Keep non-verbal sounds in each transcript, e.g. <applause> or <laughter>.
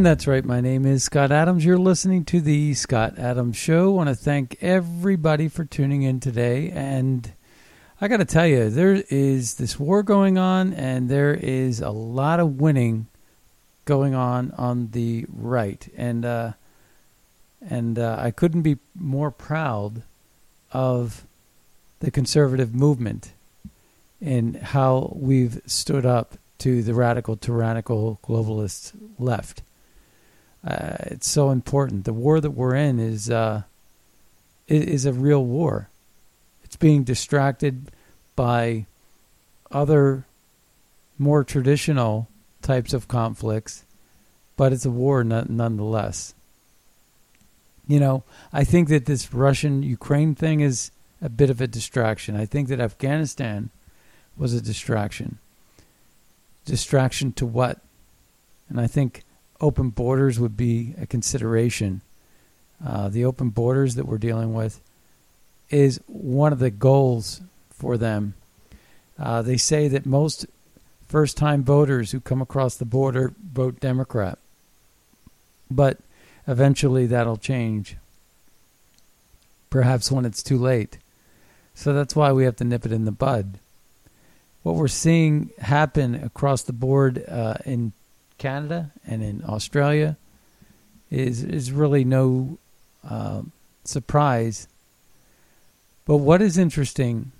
And that's right. My name is Scott Adams. You're listening to the Scott Adams Show. I want to thank everybody for tuning in today. And I got to tell you, there is this war going on, and there is a lot of winning going on on the right. And uh, and uh, I couldn't be more proud of the conservative movement and how we've stood up to the radical, tyrannical, globalist left. Uh, it's so important. The war that we're in is uh, is a real war. It's being distracted by other more traditional types of conflicts, but it's a war nonetheless. You know, I think that this Russian Ukraine thing is a bit of a distraction. I think that Afghanistan was a distraction distraction to what? And I think open borders would be a consideration. Uh, the open borders that we're dealing with is one of the goals for them. Uh, they say that most first time voters who come across the border vote Democrat. But eventually that'll change. Perhaps when it's too late. So that's why we have to nip it in the bud what we're seeing happen across the board uh, in Canada and in Australia is is really no uh, surprise. But what is interesting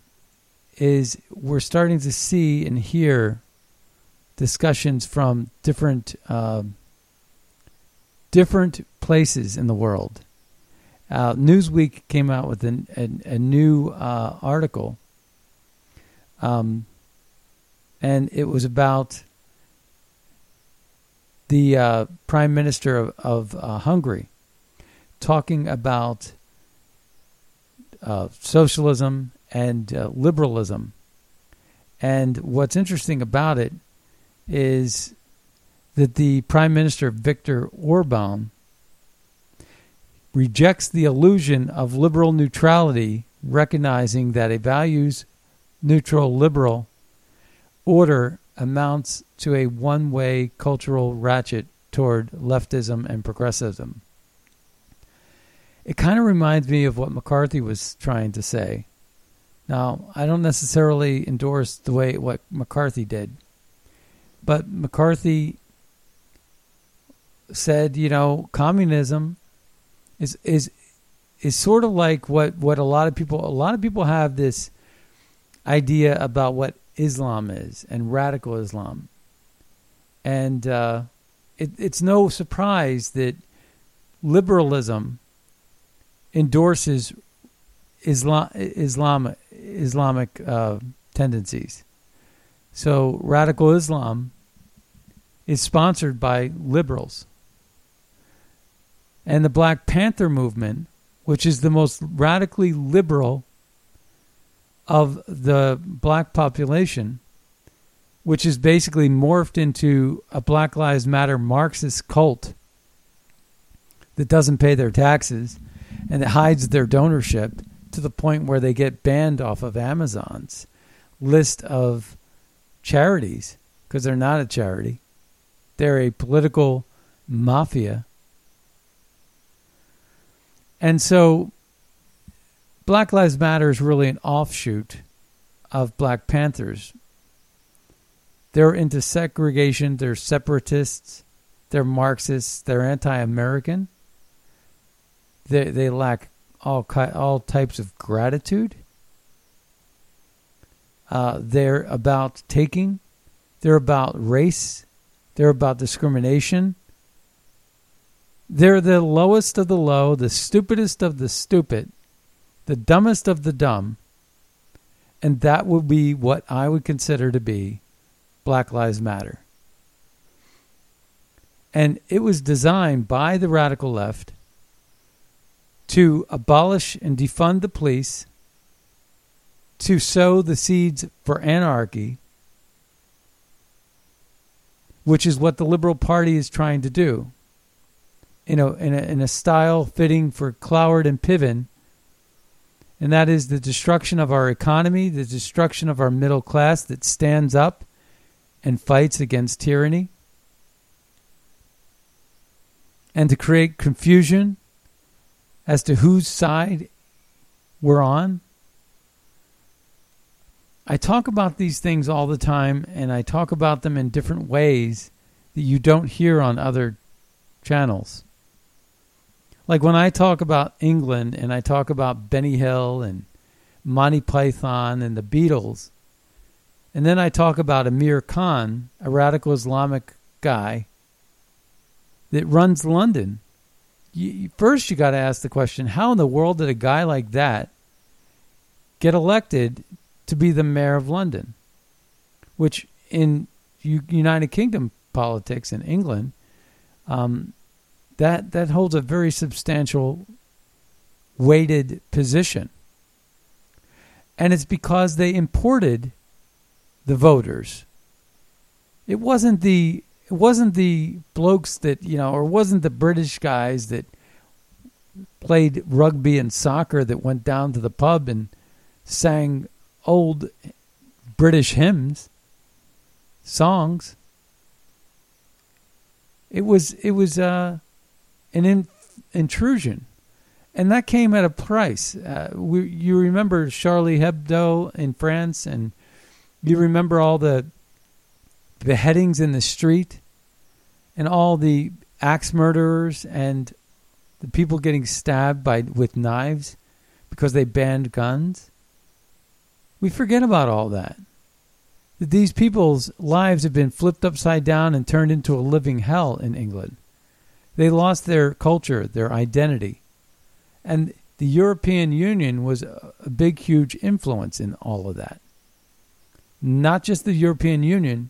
is we're starting to see and hear discussions from different uh, different places in the world. Uh, Newsweek came out with an, a, a new uh, article um, and it was about the uh, prime minister of, of uh, Hungary talking about uh, socialism and uh, liberalism. And what's interesting about it is that the prime minister Viktor Orban rejects the illusion of liberal neutrality, recognizing that a values neutral liberal order amounts to a one way cultural ratchet toward leftism and progressivism. It kind of reminds me of what McCarthy was trying to say. Now, I don't necessarily endorse the way what McCarthy did, but McCarthy said, you know, communism is is is sort of like what what a lot of people a lot of people have this idea about what Islam is and radical Islam. And uh, it, it's no surprise that liberalism endorses Islam, Islam Islamic uh, tendencies. So radical Islam is sponsored by liberals. And the Black Panther movement, which is the most radically liberal of the black population which is basically morphed into a Black Lives Matter Marxist cult that doesn't pay their taxes and that hides their donorship to the point where they get banned off of Amazon's list of charities because they're not a charity. They're a political mafia. And so Black Lives Matter is really an offshoot of Black Panthers. They're into segregation, they're separatists, they're Marxists, they're anti American. They, they lack all, all types of gratitude. Uh, they're about taking, they're about race, they're about discrimination. They're the lowest of the low, the stupidest of the stupid, the dumbest of the dumb. And that would be what I would consider to be Black Lives Matter. And it was designed by the radical left to abolish and defund the police, to sow the seeds for anarchy, which is what the Liberal Party is trying to do. You know, in a, in a style fitting for Cloward and Piven, and that is the destruction of our economy, the destruction of our middle class that stands up and fights against tyranny, and to create confusion as to whose side we're on. I talk about these things all the time, and I talk about them in different ways that you don't hear on other channels. Like when I talk about England and I talk about Benny Hill and Monty Python and the Beatles, and then I talk about Amir Khan, a radical Islamic guy that runs London you, first you got to ask the question how in the world did a guy like that get elected to be the mayor of London? Which in United Kingdom politics in England, um, that that holds a very substantial weighted position. And it's because they imported the voters. It wasn't the it wasn't the blokes that you know, or wasn't the British guys that played rugby and soccer that went down to the pub and sang old British hymns, songs. It was it was uh, an in, intrusion, and that came at a price. Uh, we, you remember Charlie Hebdo in France, and you remember all the beheadings in the street and all the axe murderers and the people getting stabbed by with knives because they banned guns. We forget about all that. That these people's lives have been flipped upside down and turned into a living hell in England. They lost their culture, their identity. And the European Union was a big, huge influence in all of that. Not just the European Union,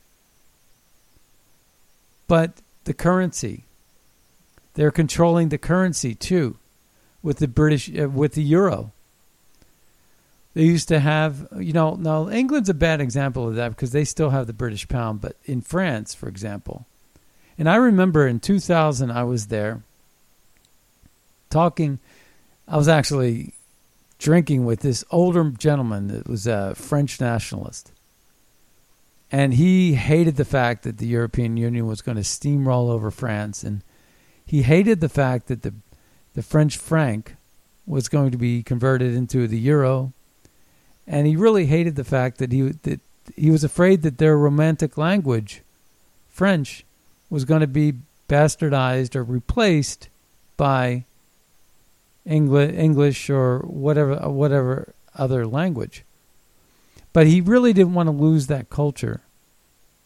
but the currency. They're controlling the currency too, with the British, uh, with the euro. They used to have, you know, now England's a bad example of that because they still have the British pound, but in France, for example, and I remember in 2000 I was there talking. I was actually drinking with this older gentleman that was a French nationalist and he hated the fact that the European Union was going to steamroll over France, and he hated the fact that the the French franc was going to be converted into the euro, and he really hated the fact that he that he was afraid that their romantic language, French, was going to be bastardized or replaced by English or whatever whatever other language. But he really didn't want to lose that culture,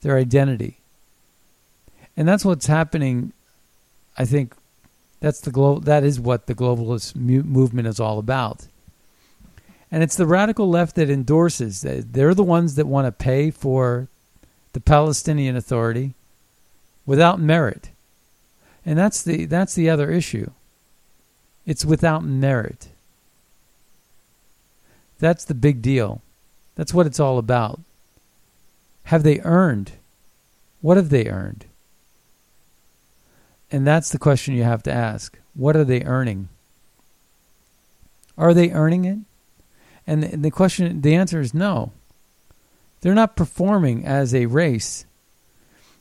their identity. And that's what's happening. I think that's the glo- that is what the globalist mu- movement is all about. And it's the radical left that endorses. They're the ones that want to pay for the Palestinian Authority without merit. And that's the that's the other issue. It's without merit. That's the big deal. That's what it's all about. have they earned? What have they earned? And that's the question you have to ask. What are they earning? Are they earning it? And the, question, the answer is no. They're not performing as a race.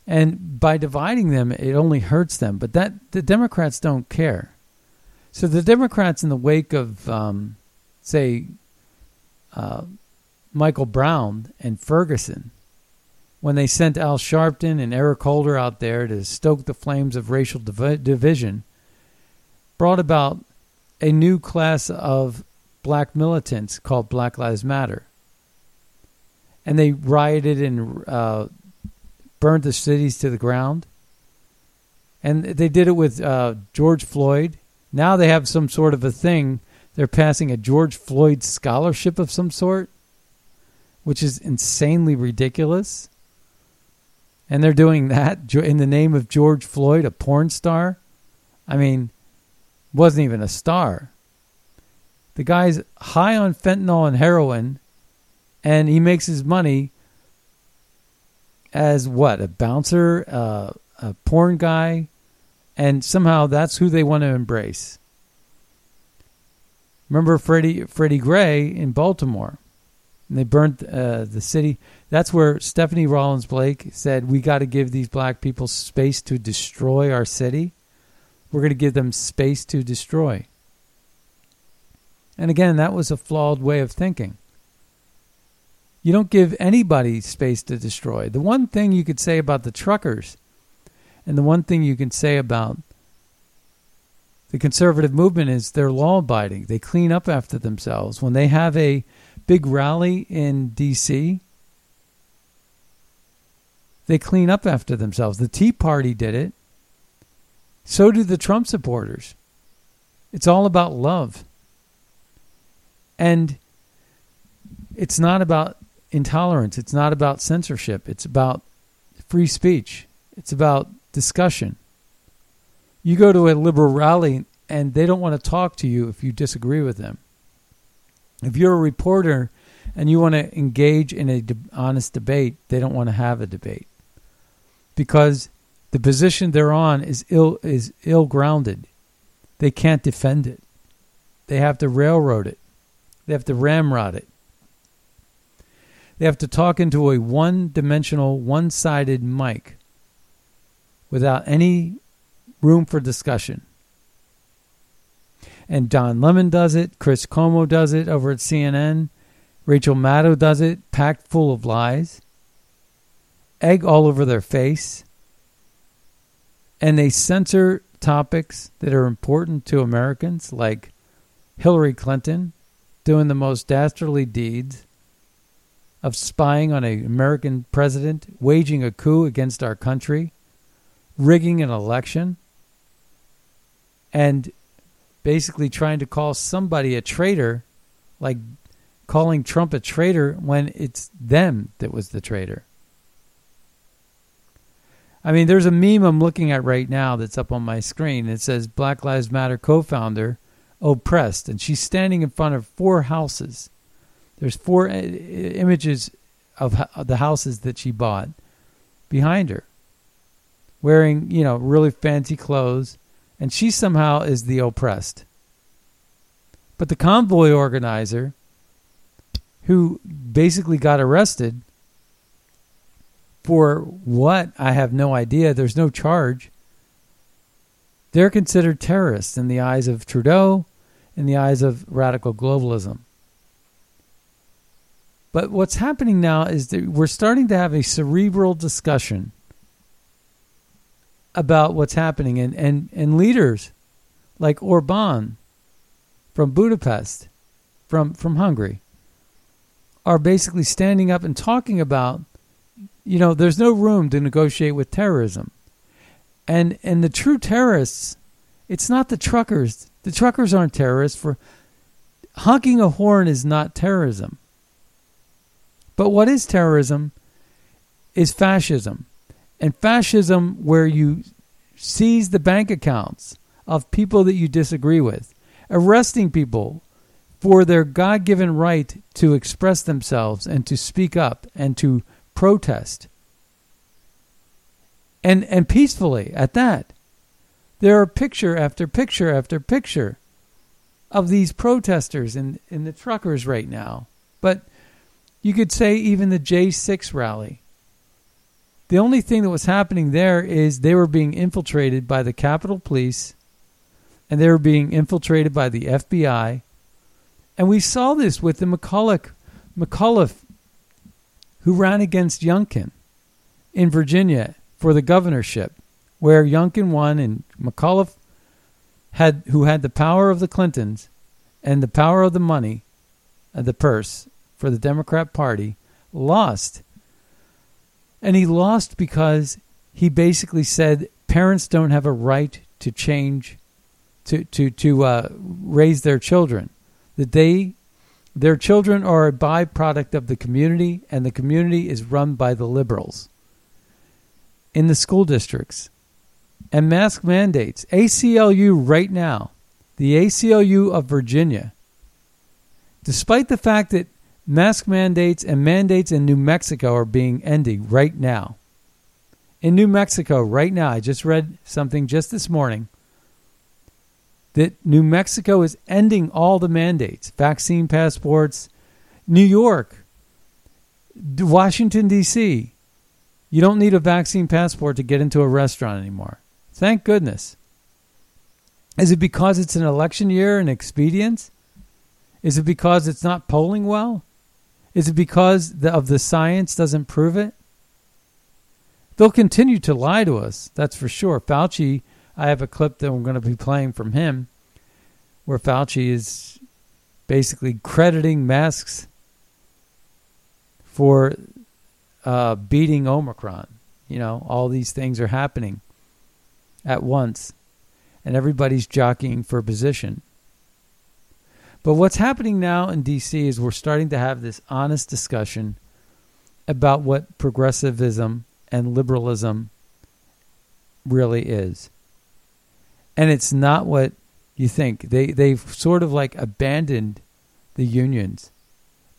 And by dividing them, it only hurts them. But that the Democrats don't care. So the Democrats, in the wake of, um, say, uh, Michael Brown and Ferguson, when they sent Al Sharpton and Eric Holder out there to stoke the flames of racial div- division, brought about a new class of black militants called Black Lives Matter. And they rioted and uh, burned the cities to the ground. And they did it with uh, George Floyd. Now they have some sort of a thing. They're passing a George Floyd scholarship of some sort, which is insanely ridiculous. And they're doing that in the name of George Floyd, a porn star. I mean, wasn't even a star. The guy's high on fentanyl and heroin, and he makes his money as what? A bouncer, uh, a porn guy, and somehow that's who they want to embrace. Remember Freddie Freddie Gray in Baltimore? And they burnt uh, the city. That's where Stephanie Rawlings Blake said, "We got to give these black people space to destroy our city." We're going to give them space to destroy. And again, that was a flawed way of thinking. You don't give anybody space to destroy. The one thing you could say about the truckers, and the one thing you can say about the conservative movement is they're law abiding. They clean up after themselves. When they have a big rally in D.C., they clean up after themselves. The Tea Party did it. So do the Trump supporters. It's all about love. And it's not about intolerance. It's not about censorship. It's about free speech. It's about discussion. You go to a liberal rally and they don't want to talk to you if you disagree with them. If you're a reporter and you want to engage in a de- honest debate, they don't want to have a debate because the position they're on is ill is ill grounded. They can't defend it. They have to railroad it. They have to ramrod it. They have to talk into a one dimensional, one sided mic without any room for discussion. And Don Lemon does it, Chris Cuomo does it over at CNN, Rachel Maddow does it, packed full of lies, egg all over their face. And they censor topics that are important to Americans, like Hillary Clinton doing the most dastardly deeds of spying on an American president, waging a coup against our country, rigging an election, and basically trying to call somebody a traitor, like calling Trump a traitor when it's them that was the traitor. I mean, there's a meme I'm looking at right now that's up on my screen. It says Black Lives Matter co-founder oppressed, and she's standing in front of four houses. There's four uh, images of the houses that she bought behind her, wearing you know really fancy clothes, and she somehow is the oppressed. But the convoy organizer, who basically got arrested for what? I have no idea. There's no charge. They're considered terrorists in the eyes of Trudeau, in the eyes of radical globalism. But what's happening now is that we're starting to have a cerebral discussion about what's happening. And, and, and leaders like Orban from Budapest, from, from Hungary, are basically standing up and talking about you know, there's no room to negotiate with terrorism. And and the true terrorists, it's not the truckers. The truckers aren't terrorists for honking a horn is not terrorism. But what is terrorism is fascism. And fascism where you seize the bank accounts of people that you disagree with, arresting people for their God given right to express themselves and to speak up and to protest. And and peacefully at that. There are picture after picture after picture of these protesters and, and the truckers right now. But you could say even the J6 rally. The only thing that was happening there is they were being infiltrated by the Capitol Police and they were being infiltrated by the FBI. And we saw this with the McCulloch, McAuliffe, who ran against Youngkin in Virginia for the governorship where Youngkin won and McAuliffe had who had the power of the Clintons and the power of the money, uh, the purse for the Democrat Party, lost. And he lost because he basically said parents don't have a right to change, to to to uh, raise their children. That they, their children are a byproduct of the community, and the community is run by the liberals in the school districts and mask mandates. ACLU right now, the ACLU of Virginia, despite the fact that mask mandates and mandates in New Mexico are being ended right now. In New Mexico, right now, I just read something just this morning that New Mexico is ending all the mandates, vaccine passports. New York, Washington, D.C., you don't need a vaccine passport to get into a restaurant anymore. Thank goodness. Is it because it's an election year and expedience? Is it because it's not polling well? Is it because the, of the science doesn't prove it? They'll continue to lie to us, that's for sure. Fauci, I have a clip that I'm going to be playing from him where Fauci is basically crediting masks for uh, beating Omicron. You know, all these things are happening at once, and everybody's jockeying for position. But what's happening now in DC is we're starting to have this honest discussion about what progressivism and liberalism really is. And it's not what you think. They they've sort of like abandoned the unions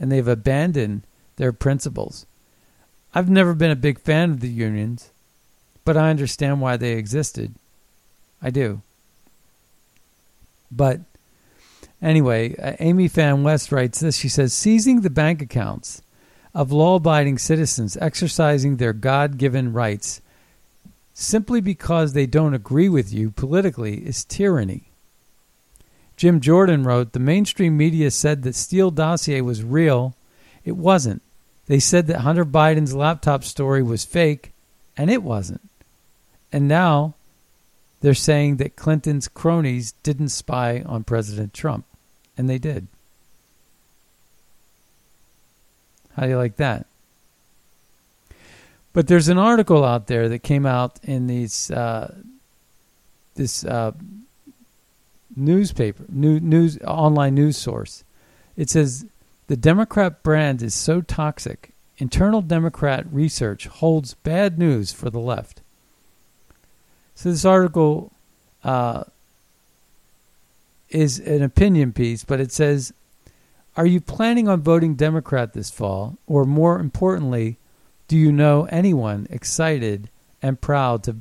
and they've abandoned their principles. I've never been a big fan of the unions but I understand why they existed. I do. But anyway, uh, Amy Fan West writes this. She says, seizing the bank accounts of law abiding citizens exercising their God given rights simply because they don't agree with you politically is tyranny. Jim Jordan wrote, The mainstream media said that Steele dossier was real. It wasn't. They said that Hunter Biden's laptop story was fake, and it wasn't. And now they're saying that Clinton's cronies didn't spy on President Trump. And they did. How do you like that? But there's an article out there that came out in these uh, this uh, newspaper, new, news online news source. It says the Democrat brand is so toxic. Internal Democrat research holds bad news for the left. So this article uh, is an opinion piece, but it says, "Are you planning on voting Democrat this fall, or more importantly, do you know anyone excited and proud to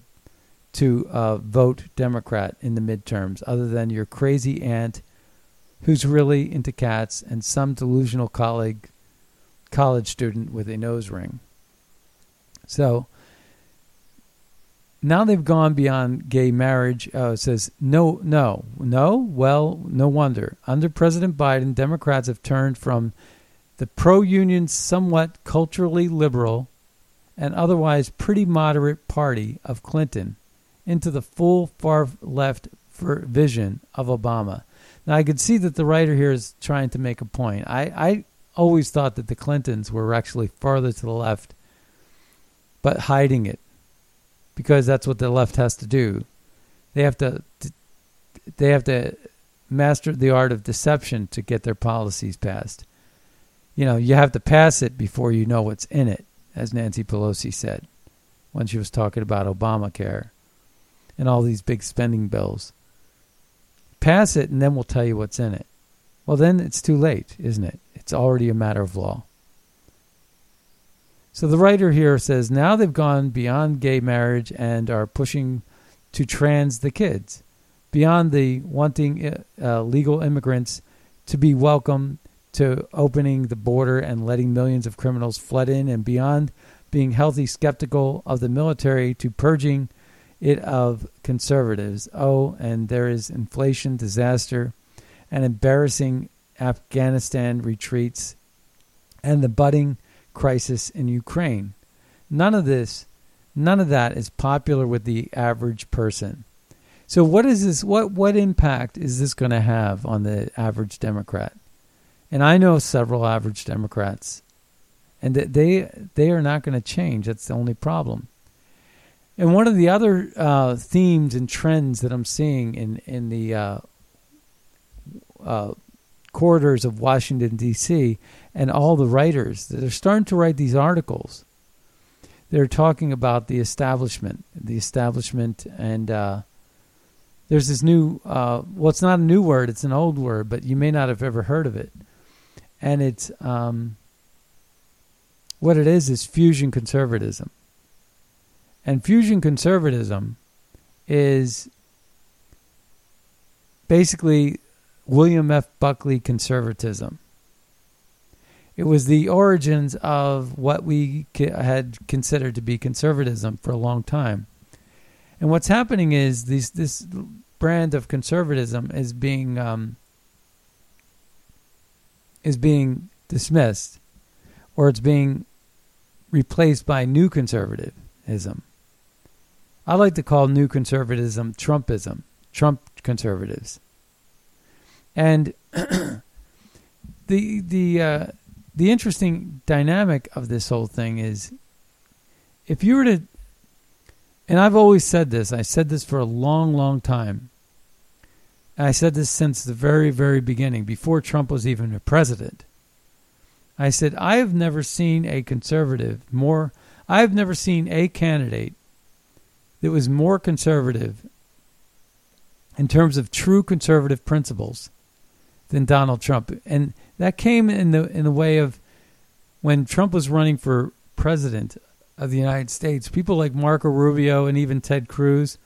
to uh, vote Democrat in the midterms, other than your crazy aunt?" Who's really into cats and some delusional colleague, college student with a nose ring. So, now they've gone beyond gay marriage. Uh, it says no, no, no. Well, no wonder. Under President Biden, Democrats have turned from the pro-union, somewhat culturally liberal, and otherwise pretty moderate party of Clinton into the full far left vision of Obama. Now I could see that the writer here is trying to make a point. I, I always thought that the Clintons were actually farther to the left, but hiding it because that's what the left has to do. They have to they have to master the art of deception to get their policies passed. You know, you have to pass it before you know what's in it, as Nancy Pelosi said when she was talking about Obamacare and all these big spending bills. Pass it and then we'll tell you what's in it. Well, then it's too late, isn't it? It's already a matter of law. So the writer here says now they've gone beyond gay marriage and are pushing to trans the kids, beyond the wanting uh, legal immigrants to be welcome to opening the border and letting millions of criminals flood in, and beyond being healthy skeptical of the military to purging it of conservatives. Oh, and there is inflation, disaster, and embarrassing Afghanistan retreats, and the budding crisis in Ukraine. None of this, none of that is popular with the average person. So what is this what what impact is this going to have on the average Democrat? And I know several average Democrats and that they they are not going to change. That's the only problem. And one of the other uh, themes and trends that I'm seeing in in the uh, uh, corridors of Washington D.C. and all the writers that are starting to write these articles. They're talking about the establishment, the establishment, and uh, there's this new. Uh, well, it's not a new word; it's an old word, but you may not have ever heard of it. And it's um, what it is is fusion conservatism. And fusion conservatism is basically William F. Buckley conservatism. It was the origins of what we had considered to be conservatism for a long time. And what's happening is this this brand of conservatism is being um, is being dismissed, or it's being replaced by new conservatism. I like to call new conservatism Trumpism, Trump conservatives. And <clears throat> the the uh, the interesting dynamic of this whole thing is if you were to and I've always said this, I said this for a long, long time. I said this since the very, very beginning, before Trump was even a president. I said, I have never seen a conservative more, I have never seen a candidate that was more conservative in terms of true conservative principles than Donald Trump. And that came in the in the way of when Trump was running for president of the United States, people like Marco Rubio and even Ted Cruz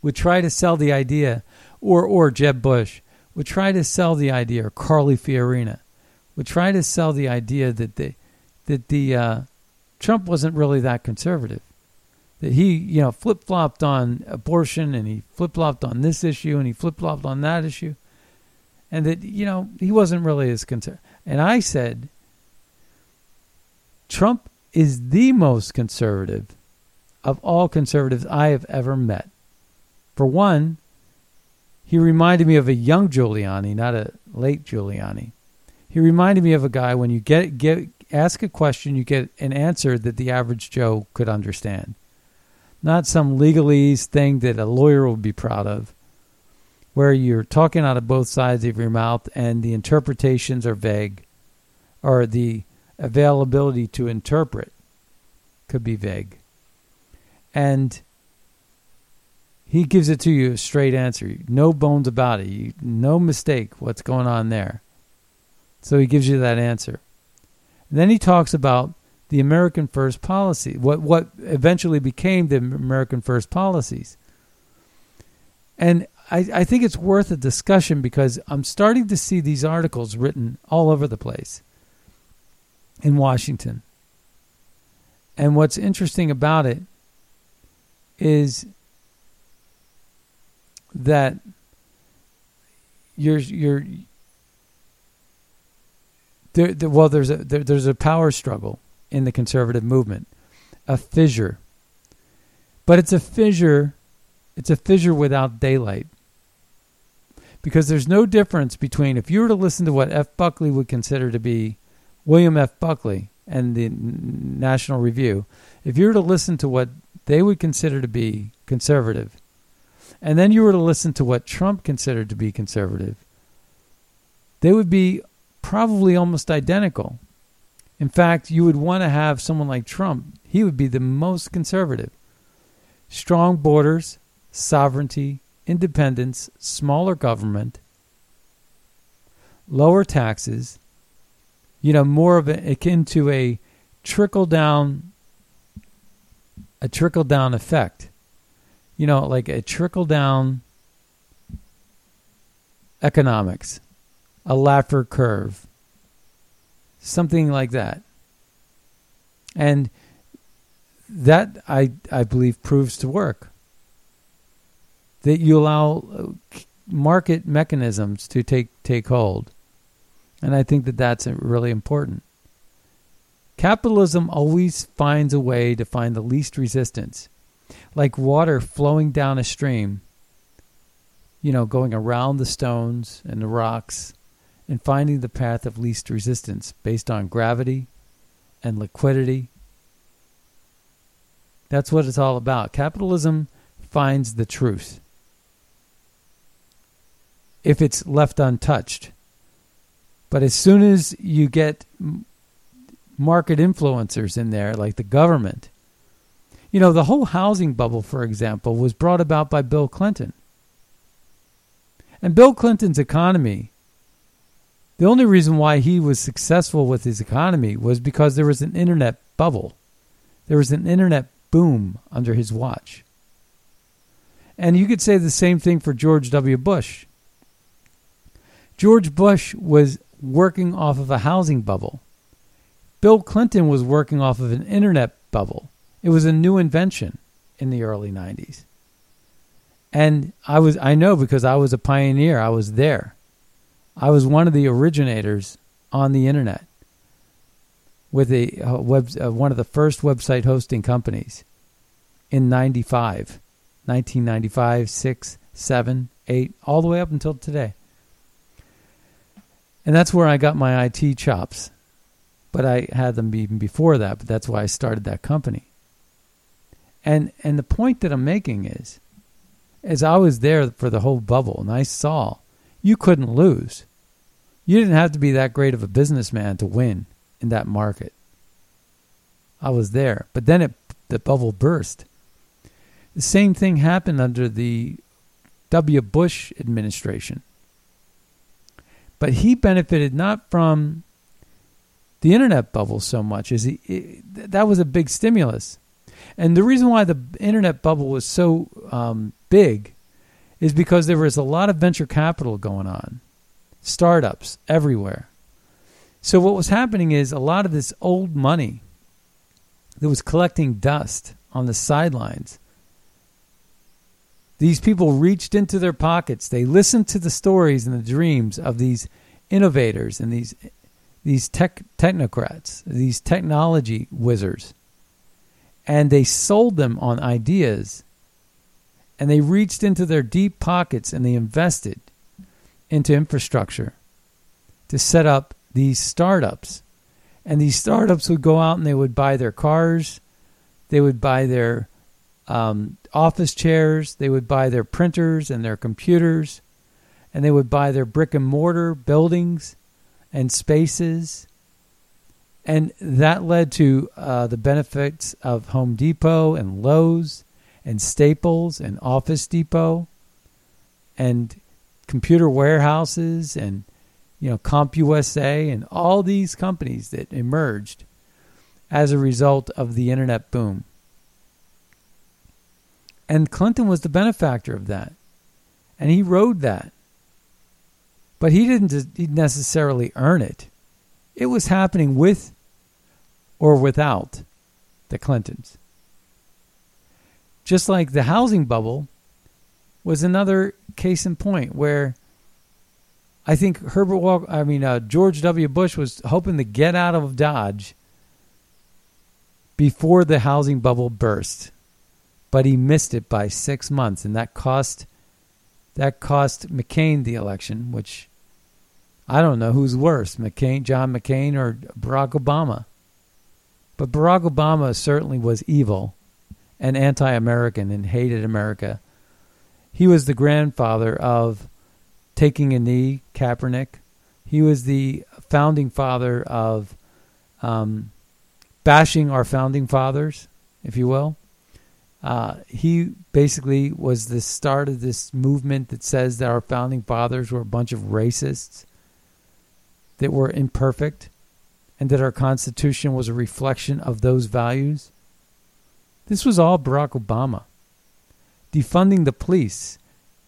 would try to sell the idea, or or Jeb Bush would try to sell the idea, or Carly Fiorina would try to sell the idea that the that the uh, Trump wasn't really that conservative. That he, you know, flip flopped on abortion and he flip flopped on this issue and he flip flopped on that issue and that you know he wasn't really as concerned. And I said, Trump is the most conservative of all conservatives I have ever met. For one, he reminded me of a young Giuliani, not a late Giuliani. He reminded me of a guy when you get get ask a question, you get an answer that the average Joe could understand. Not some legalese thing that a lawyer would be proud of where you're talking out of both sides of your mouth and the interpretations are vague, or the availability to interpret could be vague. And he gives it to you a straight answer, no bones about it, no mistake what's going on there. So he gives you that answer. And then he talks about the American First policy, what what eventually became the American First policies. And I, I think it's worth a discussion because I'm starting to see these articles written all over the place in Washington. And what's interesting about it is that you're you're there, there well there's a there, there's a power struggle in the conservative movement, a fissure. But it's a fissure it's a fissure without daylight because there's no difference between if you were to listen to what F. Buckley would consider to be William F. Buckley and the National Review, if you were to listen to what they would consider to be conservative, and then you were to listen to what Trump considered to be conservative, they would be probably almost identical. In fact, you would want to have someone like Trump. He would be the most conservative. Strong borders, sovereignty, independence, smaller government, lower taxes, you know, more of a, akin to a trickle down a trickle down effect. You know, like a trickle down economics, a Laffer curve, something like that. And that I I believe proves to work. That you allow uh, market mechanisms to take take hold, and I think that that's really important. Capitalism always finds a way to find the least resistance, like water flowing down a stream. You know, going around the stones and the rocks, and finding the path of least resistance based on gravity and liquidity that's what it's all about. Capitalism finds the truth if it's left untouched. But as soon as you get market influencers in there, like the government, you know, the whole housing bubble, for example, was brought about by Bill Clinton. And Bill Clinton's economy, the only reason why he was successful with his economy was because there was an internet bubble. There was an internet boom under his watch. And you could say the same thing for George W. Bush. George Bush was working off of a housing bubble. Bill Clinton was working off of an internet bubble. It was a new invention in the early 90s. And I was I know because I was a pioneer. I was there. I was one of the originators on the internet with a uh, web, uh, one of the first website hosting companies in 95, 1995, 6, 7, 8, all the way up until today. And that's where I got my IT chops. But I had them even before that, but that's why I started that company. And and the point that I'm making is as I was there for the whole bubble and I saw you couldn't lose. You didn't have to be that great of a businessman to win in that market. I was there, but then it the bubble burst. The same thing happened under the W. Bush administration. But he benefited not from the internet bubble so much as he it, that was a big stimulus. And the reason why the internet bubble was so um, big is because there was a lot of venture capital going on, startups everywhere. So what was happening is a lot of this old money that was collecting dust on the sidelines. These people reached into their pockets. They listened to the stories and the dreams of these innovators and these these tech technocrats, these technology wizards. And they sold them on ideas. And they reached into their deep pockets and they invested into infrastructure to set up these startups. And these startups would go out and they would buy their cars, they would buy their um, office chairs, they would buy their printers and their computers, and they would buy their brick and mortar buildings and spaces. And that led to uh, the benefits of Home Depot and Lowe's and Staples and Office Depot and computer warehouses and you know, CompUSA and all these companies that emerged as a result of the internet boom. And Clinton was the benefactor of that. And he rode that. But he didn't necessarily earn it. It was happening with or without the Clintons. Just like the housing bubble was another case in point where I think Herbert Walker, I mean uh, George W. Bush was hoping to get out of Dodge before the housing bubble burst, but he missed it by six months, and that cost that cost McCain the election. Which I don't know who's worse, McCain, John McCain, or Barack Obama. But Barack Obama certainly was evil and anti-American and hated America. He was the grandfather of taking a knee, Kaepernick. He was the founding father of um, bashing our founding fathers, if you will. Uh, he basically was the start of this movement that says that our founding fathers were a bunch of racists that were imperfect and that our Constitution was a reflection of those values? This was all Barack Obama. Defunding the police,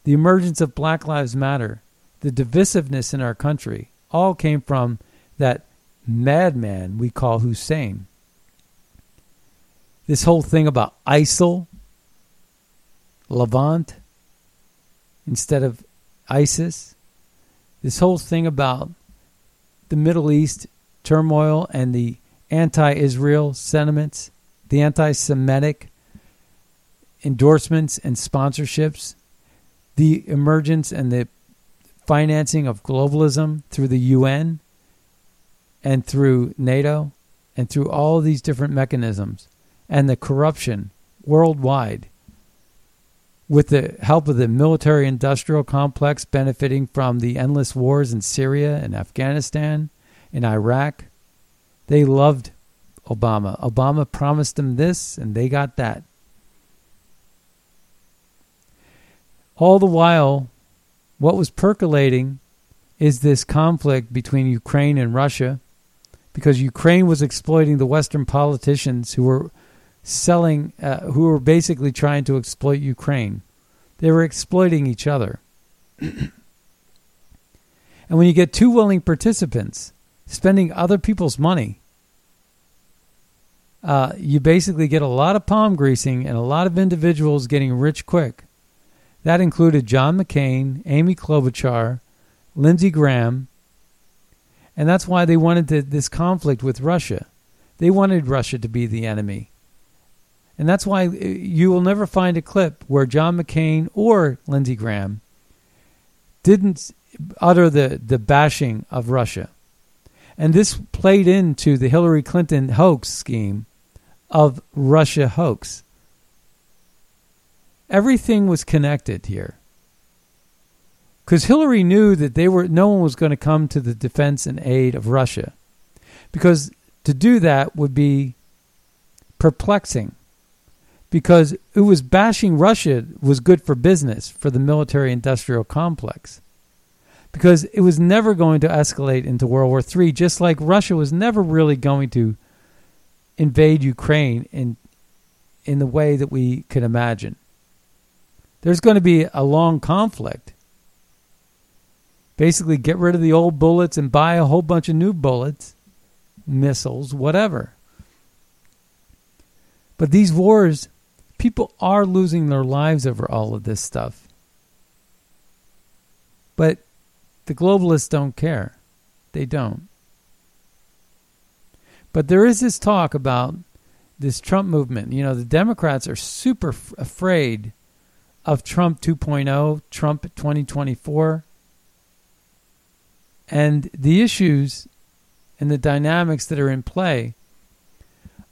the emergence of Black Lives Matter, the divisiveness in our country, all came from that madman we call Hussein. This whole thing about ISIL, Levant, instead of ISIS, this whole thing about the Middle East turmoil and the anti Israel sentiments, the anti Semitic endorsements and sponsorships, the emergence and the financing of globalism through the UN and through NATO and through all these different mechanisms and the corruption worldwide with the help of the military industrial complex benefiting from the endless wars in Syria and Afghanistan and Iraq. They loved Obama. Obama promised them this and they got that. All the while, what was percolating is this conflict between Ukraine and Russia because Ukraine was exploiting the Western politicians who were selling, uh, who were basically trying to exploit Ukraine. They were exploiting each other. <clears throat> and when you get two willing participants spending other people's money, uh, you basically get a lot of palm greasing and a lot of individuals getting rich quick. That included John McCain, Amy Klobuchar, Lindsey Graham, and that's why they wanted to, this conflict with Russia. They wanted Russia to be the enemy. And that's why uh, you will never find a clip where John McCain or Lindsey Graham didn't utter the, the bashing of Russia. And this played into the Hillary Clinton hoax scheme of Russia hoax. Everything was connected here. Because Hillary knew that they were no one was going to come to the defense and aid of Russia. Because to do that would be perplexing because it was bashing Russia was good for business for the military industrial complex. Because it was never going to escalate into World War III, just like Russia was never really going to invade Ukraine in in the way that we could imagine. There's going to be a long conflict. Basically, get rid of the old bullets and buy a whole bunch of new bullets, missiles, whatever. But these wars people are losing their lives over all of this stuff. But the globalists don't care. They don't. But there is this talk about this Trump movement. You know, the Democrats are super f- afraid of Trump 2.0, Trump 2024. And the issues and the dynamics that are in play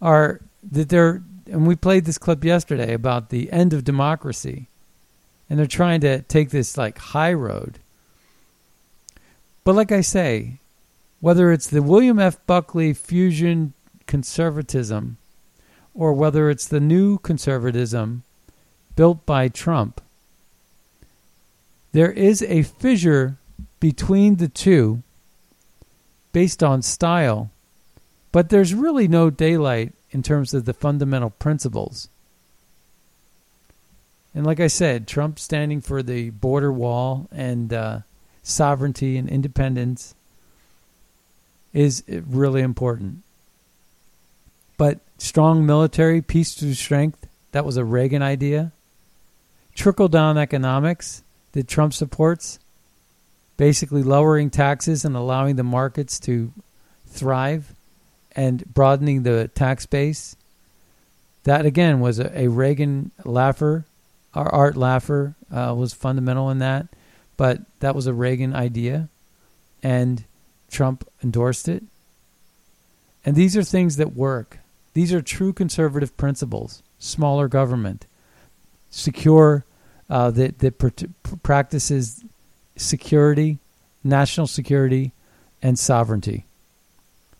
are that they're and we played this clip yesterday about the end of democracy, and they're trying to take this like high road. But like I say, whether it's the William F. Buckley fusion conservatism or whether it's the new conservatism built by Trump, there is a fissure between the two based on style, but there's really no daylight in terms of the fundamental principles. And like I said, Trump standing for the border wall and uh, sovereignty and independence is really important. But strong military, peace through strength, that was a Reagan idea. Trickle down economics that Trump supports, basically lowering taxes and allowing the markets to thrive and broadening the tax base. That again was a, a Reagan Laffer, our Art Laffer uh, was fundamental in that, but that was a Reagan idea, and Trump endorsed it. And these are things that work. These are true conservative principles. Smaller government, secure uh, that that pr- practices security, national security, and sovereignty.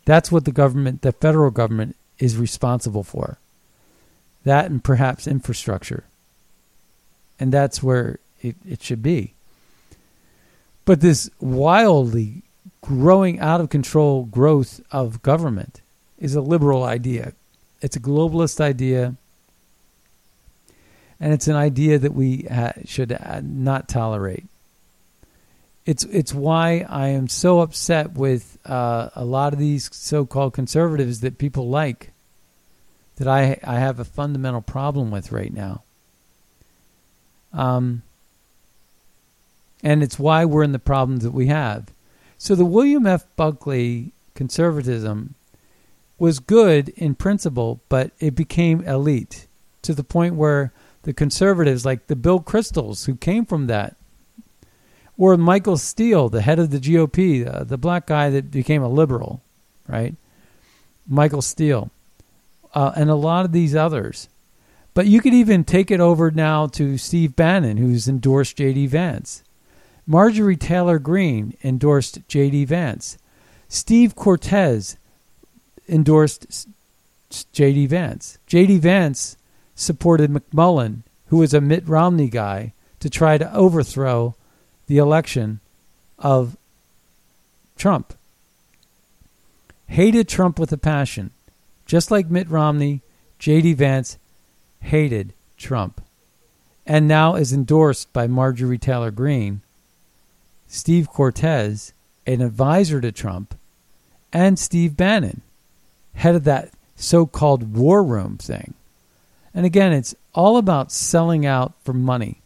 That's what the government, the federal government, is responsible for. That and perhaps infrastructure. And that's where it, it should be. But this wildly growing out of control growth of government is a liberal idea. It's a globalist idea. And it's an idea that we ha- should uh, not tolerate. It's it's why I am so upset with uh, a lot of these so-called conservatives that people like. That I I have a fundamental problem with right now. Um, and it's why we're in the problems that we have. So the William F. Buckley conservatism was good in principle, but it became elite to the point where the conservatives, like the Bill Kristols, who came from that, or Michael Steele, the head of the GOP, uh, the black guy that became a liberal, right? Michael Steele, uh, and a lot of these others. But you could even take it over now to Steve Bannon, who's endorsed J.D. Vance. Marjorie Taylor Greene endorsed J.D. Vance. Steve Cortes endorsed J.D. Vance. J.D. Vance supported McMullin, who was a Mitt Romney guy, to try to overthrow the election of Trump. Hated Trump with a passion. Just like Mitt Romney, J.D. Vance hated Trump and now is endorsed by Marjorie Taylor Greene, Steve Cortes, an advisor to Trump, and Steve Bannon, head of that so called war room thing. And again, it's all about selling out for money.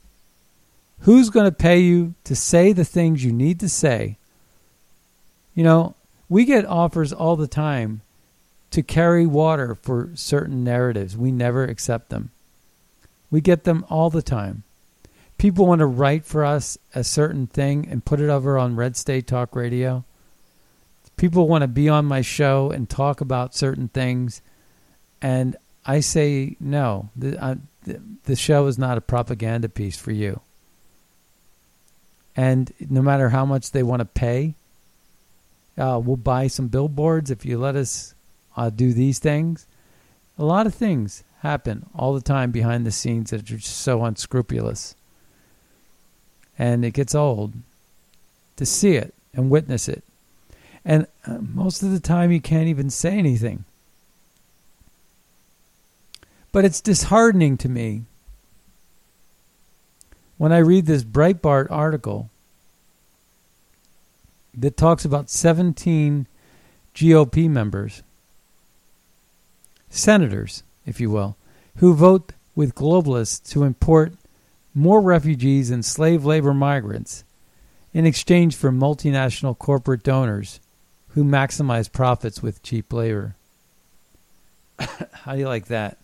Who's going to pay you to say the things you need to say? You know, we get offers all the time to carry water for certain narratives. We never accept them. We get them all the time. People want to write for us a certain thing and put it over on Red State Talk Radio. People want to be on my show and talk about certain things. And I say, no, the, uh, the, the show is not a propaganda piece for you. And no matter how much they want to pay, uh, we'll buy some billboards if you let us uh, do these things. A lot of things happen all the time behind the scenes that are just so unscrupulous. And it gets old to see it and witness it. And uh, most of the time, you can't even say anything. But it's disheartening to me when I read this Breitbart article that talks about 17 GOP members senators, if you will, who vote with globalists to import more refugees and slave labor migrants in exchange for multinational corporate donors who maximize profits with cheap labor. <coughs> How do you like that?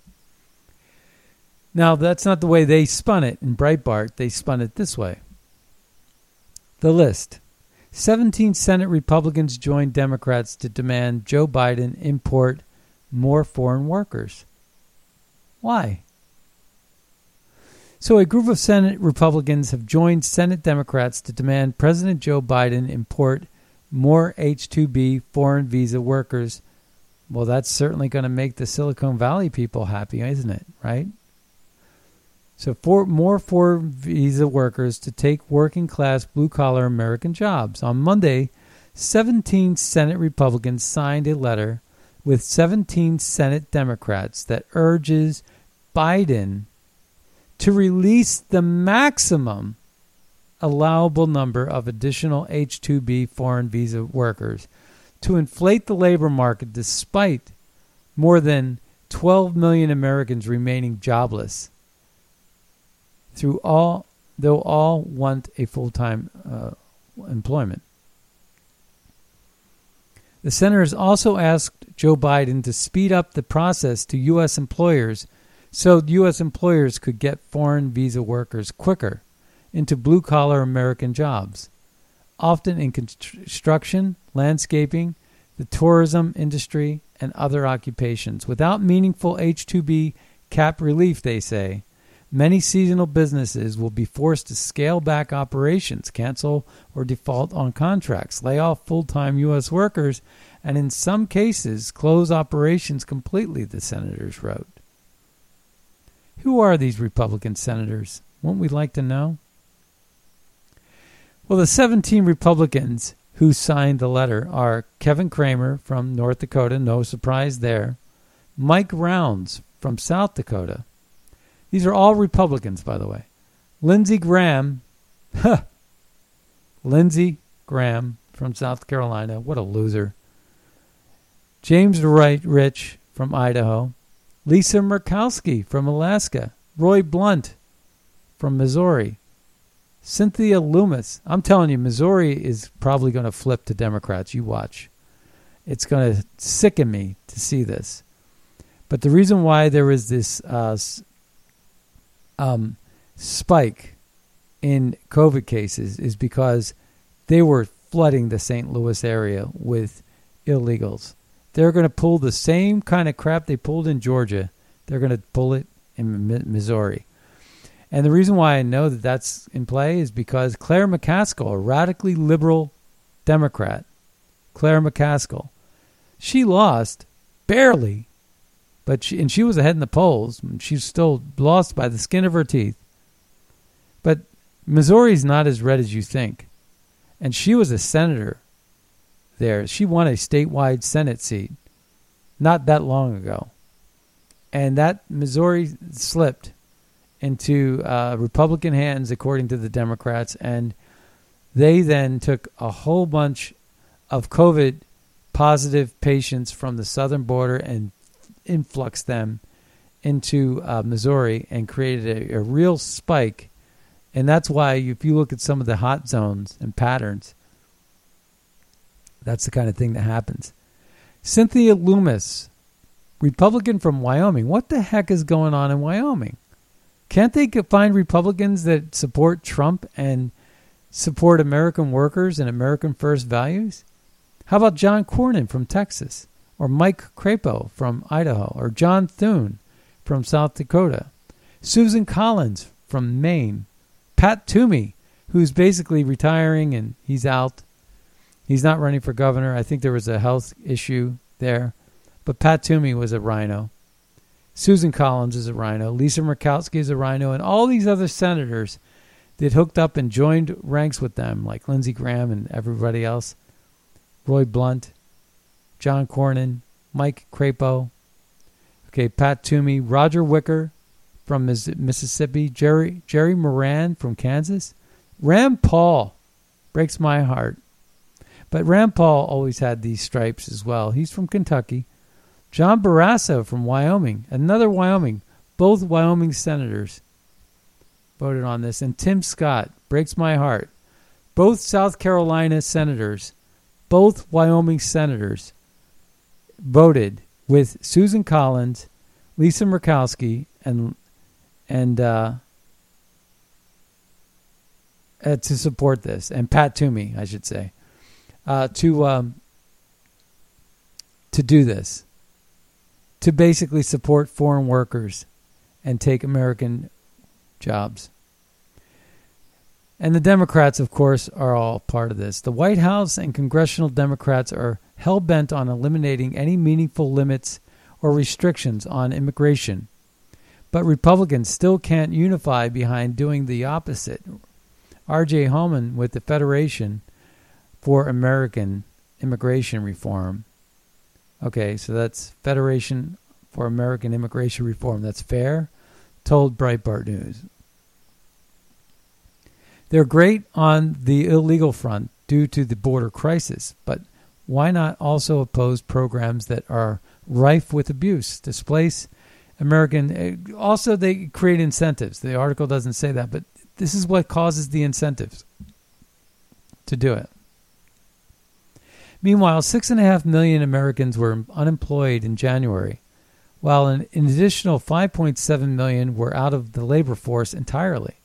Now, that's not the way they spun it in Breitbart. They spun it this way. The list 17 Senate Republicans joined Democrats to demand Joe Biden import more foreign workers. Why? So, a group of Senate Republicans have joined Senate Democrats to demand President Joe Biden import more H 2B foreign visa workers. Well, that's certainly going to make the Silicon Valley people happy, isn't it? Right? So, for more foreign visa workers to take working class blue collar American jobs. On Monday, 17 Senate Republicans signed a letter with 17 Senate Democrats that urges Biden to release the maximum allowable number of additional H 2B foreign visa workers to inflate the labor market despite more than 12 million Americans remaining jobless through all though all want a full-time uh, employment. The senators also asked Joe Biden to speed up the process to U.S. employers so U.S. employers could get foreign visa workers quicker into blue collar American jobs, often in construction, landscaping, the tourism industry, and other occupations. Without meaningful H 2B cap relief, they say, many seasonal businesses will be forced to scale back operations, cancel or default on contracts, lay off full time U.S. workers, and in some cases close operations completely, the senators wrote. Who are these Republican senators? Won't we like to know? Well, the 17 Republicans who signed the letter are Kevin Cramer from North Dakota, no surprise there, Mike Rounds from South Dakota. These are all Republicans, by the way. Lindsey Graham, huh, Lindsey Graham from South Carolina, what a loser. James Wright Risch from Idaho, Lisa Murkowski from Alaska, Roy Blunt from Missouri, Cynthia Lummis. I'm telling you, Missouri is probably going to flip to Democrats. You watch. It's going to sicken me to see this. But the reason why there is this uh, um, spike in COVID cases is because they were flooding the St. Louis area with illegals. They're going to pull the same kind of crap they pulled in Georgia. They're going to pull it in Missouri. And the reason why I know that that's in play is because Claire McCaskill, a radically liberal Democrat, Claire McCaskill, she lost barely, but she, and she was ahead in the polls. She's still lost by the skin of her teeth. But Missouri's not as red as you think, and she was a senator there. She won a statewide Senate seat not that long ago, and that Missouri slipped into uh, Republican hands, according to the Democrats, and they then took a whole bunch of COVID positive patients from the southern border and influxed them into uh, Missouri and created a, a real spike. And that's why, if you look at some of the hot zones and patterns, that's the kind of thing that happens. Cynthia Lummis, Republican from Wyoming. What the heck is going on in Wyoming? Can't they find Republicans that support Trump and support American workers and American first values? How about John Cornyn from Texas, or Mike Crapo from Idaho, or John Thune from South Dakota, Susan Collins from Maine, Pat Toomey, who's basically retiring and he's out. He's not running for governor. I think there was a health issue there, but Pat Toomey was a rhino. Susan Collins is a rhino. Lisa Murkowski is a rhino. And all these other senators that hooked up and joined ranks with them, like Lindsey Graham and everybody else, Roy Blunt, John Cornyn, Mike Crapo, okay, Pat Toomey, Roger Wicker from Mississippi, Jerry Jerry Moran from Kansas, Rand Paul breaks my heart. But Rand Paul always had these stripes as well. He's from Kentucky. John Barrasso from Wyoming, another Wyoming, both Wyoming senators voted on this. And Tim Scott, breaks my heart, both South Carolina senators, both Wyoming senators voted with Susan Collins, Lisa Murkowski, and and uh, uh, to support this, and Pat Toomey, I should say, uh, to um, to do this to basically support foreign workers and take American jobs. And the Democrats, of course, are all part of this. The White House and congressional Democrats are hell bent on eliminating any meaningful limits or restrictions on immigration. But Republicans still can't unify behind doing the opposite. R.J. Hauman with the Federation for American Immigration Reform Okay, so that's Federation for American Immigration Reform. That's fair, told Breitbart News. They're great on the illegal front due to the border crisis, but why not also oppose programs that are rife with abuse, displace American? Eh, also, they create incentives. The article doesn't say that, but this is what causes the incentives to do it. Meanwhile, 6.5 million Americans were unemployed in January, while an, an additional 5.7 million were out of the labor force entirely.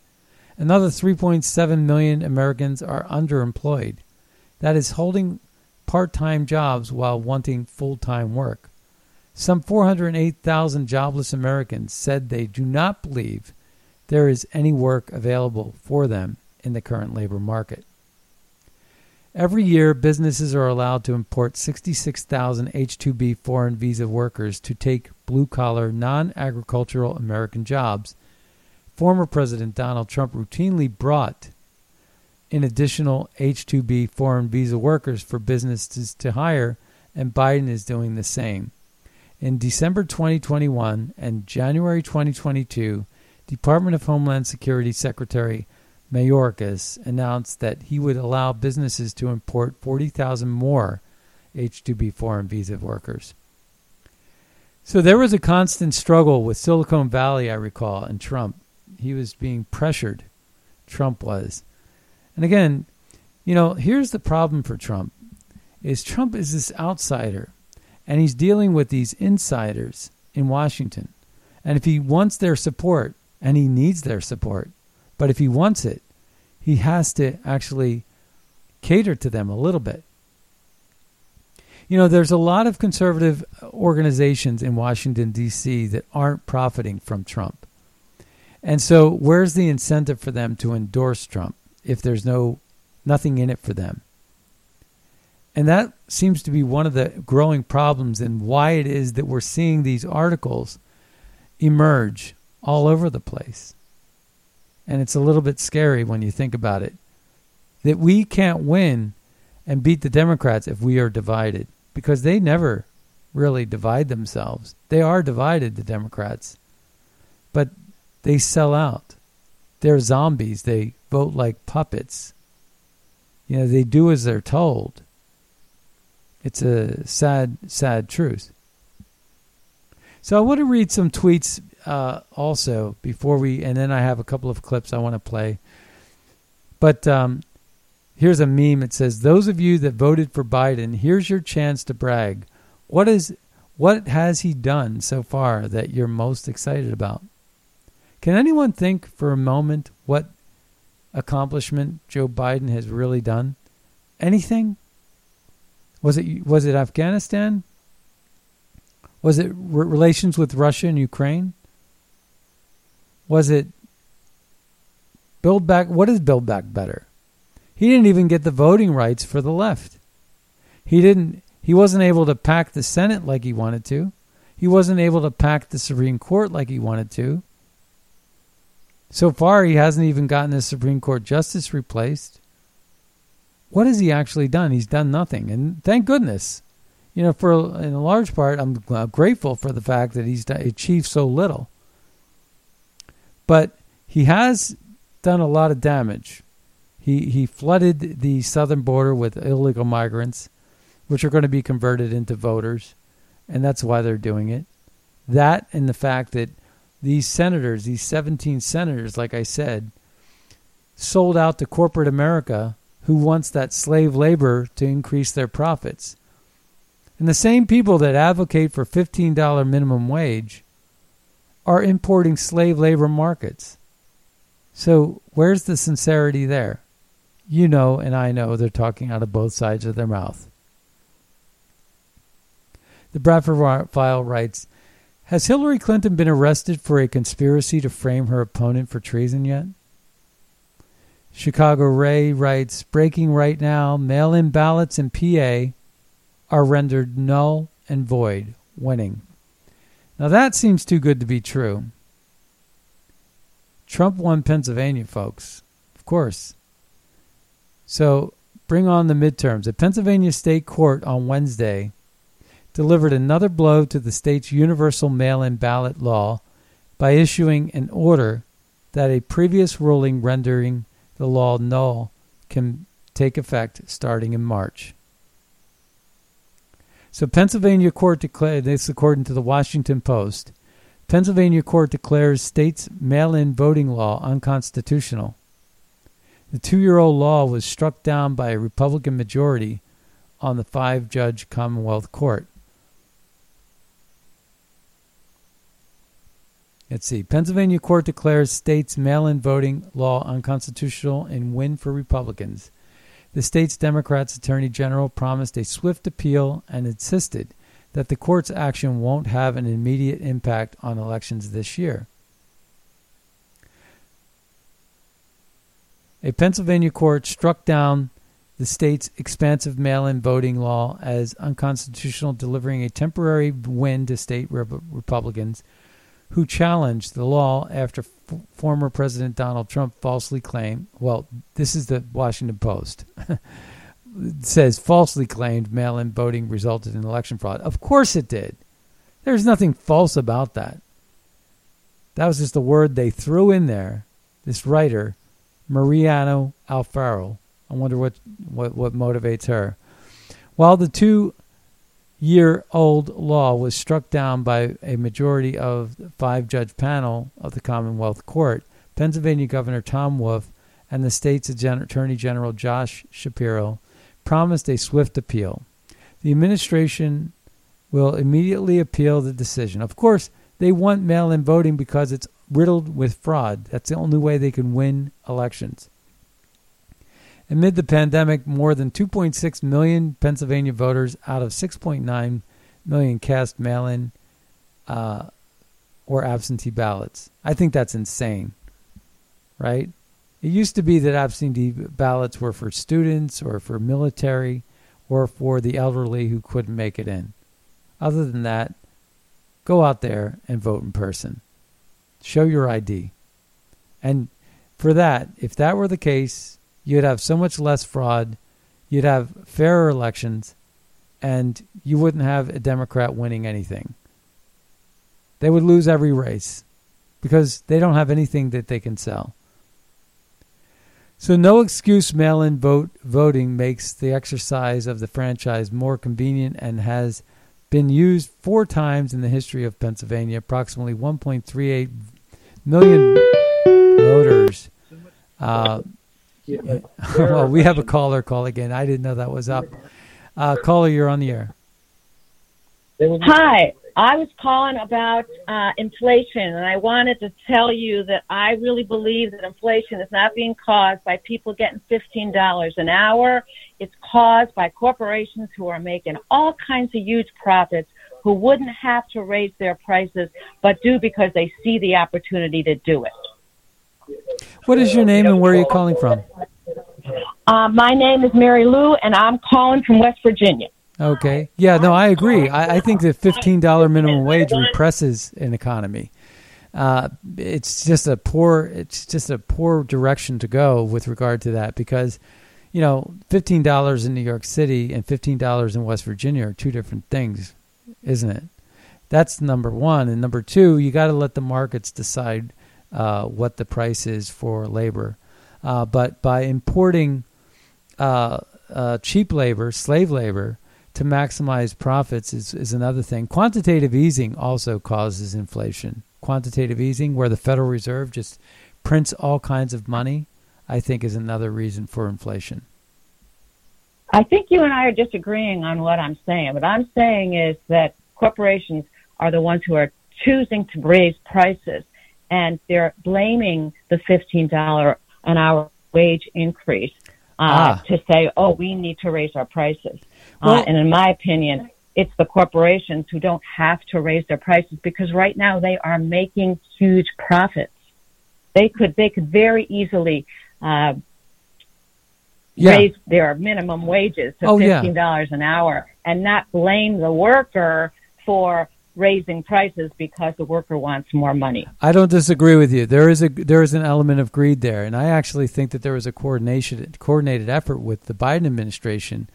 Another 3.7 million Americans are underemployed. That is holding part time jobs while wanting full time work. Some 408,000 jobless Americans said they do not believe there is any work available for them in the current labor market. Every year, businesses are allowed to import 66,000 H 2B foreign visa workers to take blue collar, non agricultural American jobs. Former President Donald Trump routinely brought in additional H 2B foreign visa workers for businesses to hire, and Biden is doing the same. In December 2021 and January 2022, Department of Homeland Security Secretary Mayorkas announced that he would allow businesses to import 40,000 more H 2B foreign visa workers. So there was a constant struggle with Silicon Valley, I recall, and Trump. He was being pressured. Trump was. And again, you know, here's the problem for Trump is Trump is this outsider and he's dealing with these insiders in Washington. And if he wants their support, and he needs their support, but if he wants it, he has to actually cater to them a little bit. You know, there's a lot of conservative organizations in Washington, D.C. that aren't profiting from Trump. And so, where's the incentive for them to endorse Trump if there's no nothing in it for them? And that seems to be one of the growing problems and why it is that we're seeing these articles emerge all over the place. And it's a little bit scary when you think about it that we can't win and beat the Democrats if we are divided because they never really divide themselves. They are divided, the Democrats, but they sell out. They're zombies. They vote like puppets. You know, they do as they're told. It's a sad, sad truth. So I want to read some tweets uh, also before we, and then I have a couple of clips I want to play. But um, here's a meme. It says, "Those of you that voted for Biden, here's your chance to brag. What is, what has he done so far that you're most excited about? Can anyone think for a moment what accomplishment Joe Biden has really done? Anything? Was it was it Afghanistan? Was it re- relations with Russia and Ukraine? Was it Build Back? What is Build Back Better? He didn't even get the voting rights for the left. He didn't. He wasn't able to pack the Senate like he wanted to. He wasn't able to pack the Supreme Court like he wanted to. So far, he hasn't even gotten the Supreme Court justice replaced. What has he actually done? He's done nothing, and thank goodness. You know, for in a large part, I'm grateful for the fact that he's achieved so little. But he has done a lot of damage. He he flooded the southern border with illegal migrants, which are going to be converted into voters, and that's why they're doing it. That and the fact that these senators, these 17 senators, like I said, sold out to corporate America who wants that slave labor to increase their profits. And the same people that advocate for $15 minimum wage are importing slave labor markets. So, where's the sincerity there? You know, and I know they're talking out of both sides of their mouth. The Bradford File writes Has Hillary Clinton been arrested for a conspiracy to frame her opponent for treason yet? Chicago Ray writes Breaking right now, mail in ballots in PA are rendered null and void, winning. Now that seems too good to be true. Trump won Pennsylvania, folks. Of course. So bring on the midterms. A Pennsylvania state court on Wednesday delivered another blow to the state's universal mail in ballot law by issuing an order that a previous ruling rendering the law null can take effect starting in March. So Pennsylvania court declared this according to the Washington Post. Pennsylvania court declares state's mail-in voting law unconstitutional. The two-year-old law was struck down by a Republican majority on the five-judge Commonwealth Court. Let's see. Pennsylvania court declares state's mail-in voting law unconstitutional and win for Republicans. The state's Democrats Attorney General promised a swift appeal and insisted that the court's action won't have an immediate impact on elections this year. A Pennsylvania court struck down the state's expansive mail in voting law as unconstitutional, delivering a temporary win to state Republicans who challenged the law after f- former President Donald Trump falsely claimed, well, this is the Washington Post, <laughs> says falsely claimed mail in voting resulted in election fraud. Of course it did. There's nothing false about that. That was just a word they threw in there. This writer, Mariana Alfaro. I wonder what, what, what motivates her. While the two year old law was struck down by a majority of five judge panel of the Commonwealth Court, Pennsylvania Governor Tom Wolf and the state's Attorney General Josh Shapiro promised a swift appeal. The administration will immediately appeal the decision. Of course, they want mail in voting because it's riddled with fraud. That's the only way they can win elections. Amid the pandemic, more than 2.6 million Pennsylvania voters out of 6.9 million cast mail in uh, or absentee ballots. I think that's insane, right? It used to be that absentee ballots were for students or for military or for the elderly who couldn't make it in. Other than that, go out there and vote in person. Show your ID. And for that, if that were the case, you'd have so much less fraud, you'd have fairer elections, and you wouldn't have a Democrat winning anything. They would lose every race because they don't have anything that they can sell. So, no excuse mail in vote voting makes the exercise of the franchise more convenient and has been used four times in the history of Pennsylvania. Approximately 1.38 million voters. Uh, well, we have a caller call again. I didn't know that was up. Uh, caller, you're on the air. Hi, I was calling about uh, inflation, and I wanted to tell you that I really believe that inflation is not being caused by people getting $15 an hour. It's caused by corporations who are making all kinds of huge profits who wouldn't have to raise their prices, but do because they see the opportunity to do it. What is your name and where are you calling from? Uh, my name is Mary Lou, and I'm calling from West Virginia. Okay. Yeah, no, I agree. I, I think the $15 minimum wage represses an economy. Uh, it's just a poor it's just a poor direction to go with regard to that because you know $15 in New York City and $15 in West Virginia are two different things isn't it that's number 1 and number 2 you got to let the markets decide uh, what the price is for labor. Uh, but by importing uh, uh, cheap labor, slave labor, to maximize profits is, is another thing. Quantitative easing also causes inflation. Quantitative easing, where the Federal Reserve just prints all kinds of money, I think is another reason for inflation. I think you and I are disagreeing on what I'm saying. What I'm saying is that corporations are the ones who are choosing to raise prices and they're blaming the $15 an hour wage increase uh, ah. to say, oh, we need to raise our prices. Uh, well, uh, and in my opinion, it's the corporations who don't have to raise their prices because right now they are making huge profits. They could they could very easily uh, yeah. raise their minimum wages to oh, fifteen dollars yeah. an hour and not blame the worker for raising prices because the worker wants more money. I don't disagree with you. There is a there is an element of greed there, and I actually think that there was a coordination coordinated effort with the Biden administration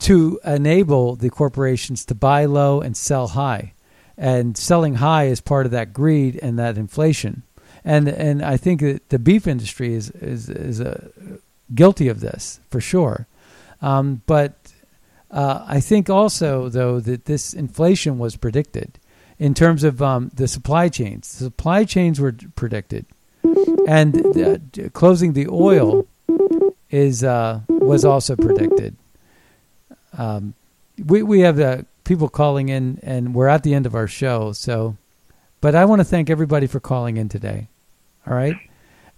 to enable the corporations to buy low and sell high, and selling high is part of that greed and that inflation. And and I think that the beef industry is is is a, uh, guilty of this for sure. Um, but uh, I think also, though, that this inflation was predicted in terms of um, the supply chains. The supply chains were predicted, and uh, closing the oil is uh, was also predicted. Um, we we have uh, people calling in, and we're at the end of our show. So, but I want to thank everybody for calling in today. All right,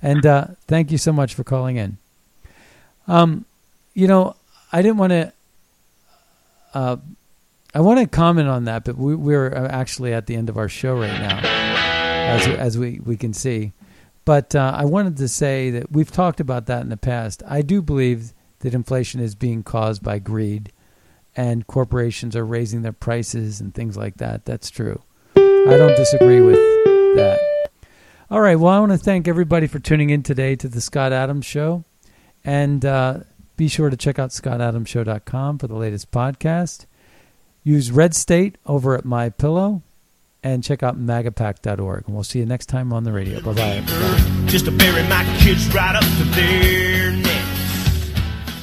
and uh, thank you so much for calling in. Um, you know, I didn't want to uh, I want to comment on that, but we, we're actually at the end of our show right now, as as we, we can see. But uh, I wanted to say that we've talked about that in the past. I do believe that inflation is being caused by greed, and corporations are raising their prices and things like that. That's true. I don't disagree with that. All right. Well, I want to thank everybody for tuning in today to the Scott Adams Show. And uh, be sure to check out scottadamshow.com for the latest podcast. Use Red State over at My Pillow, and check out magapack.org. And we'll see you next time on the radio. Bye bye. Just to bury my kids right up to there.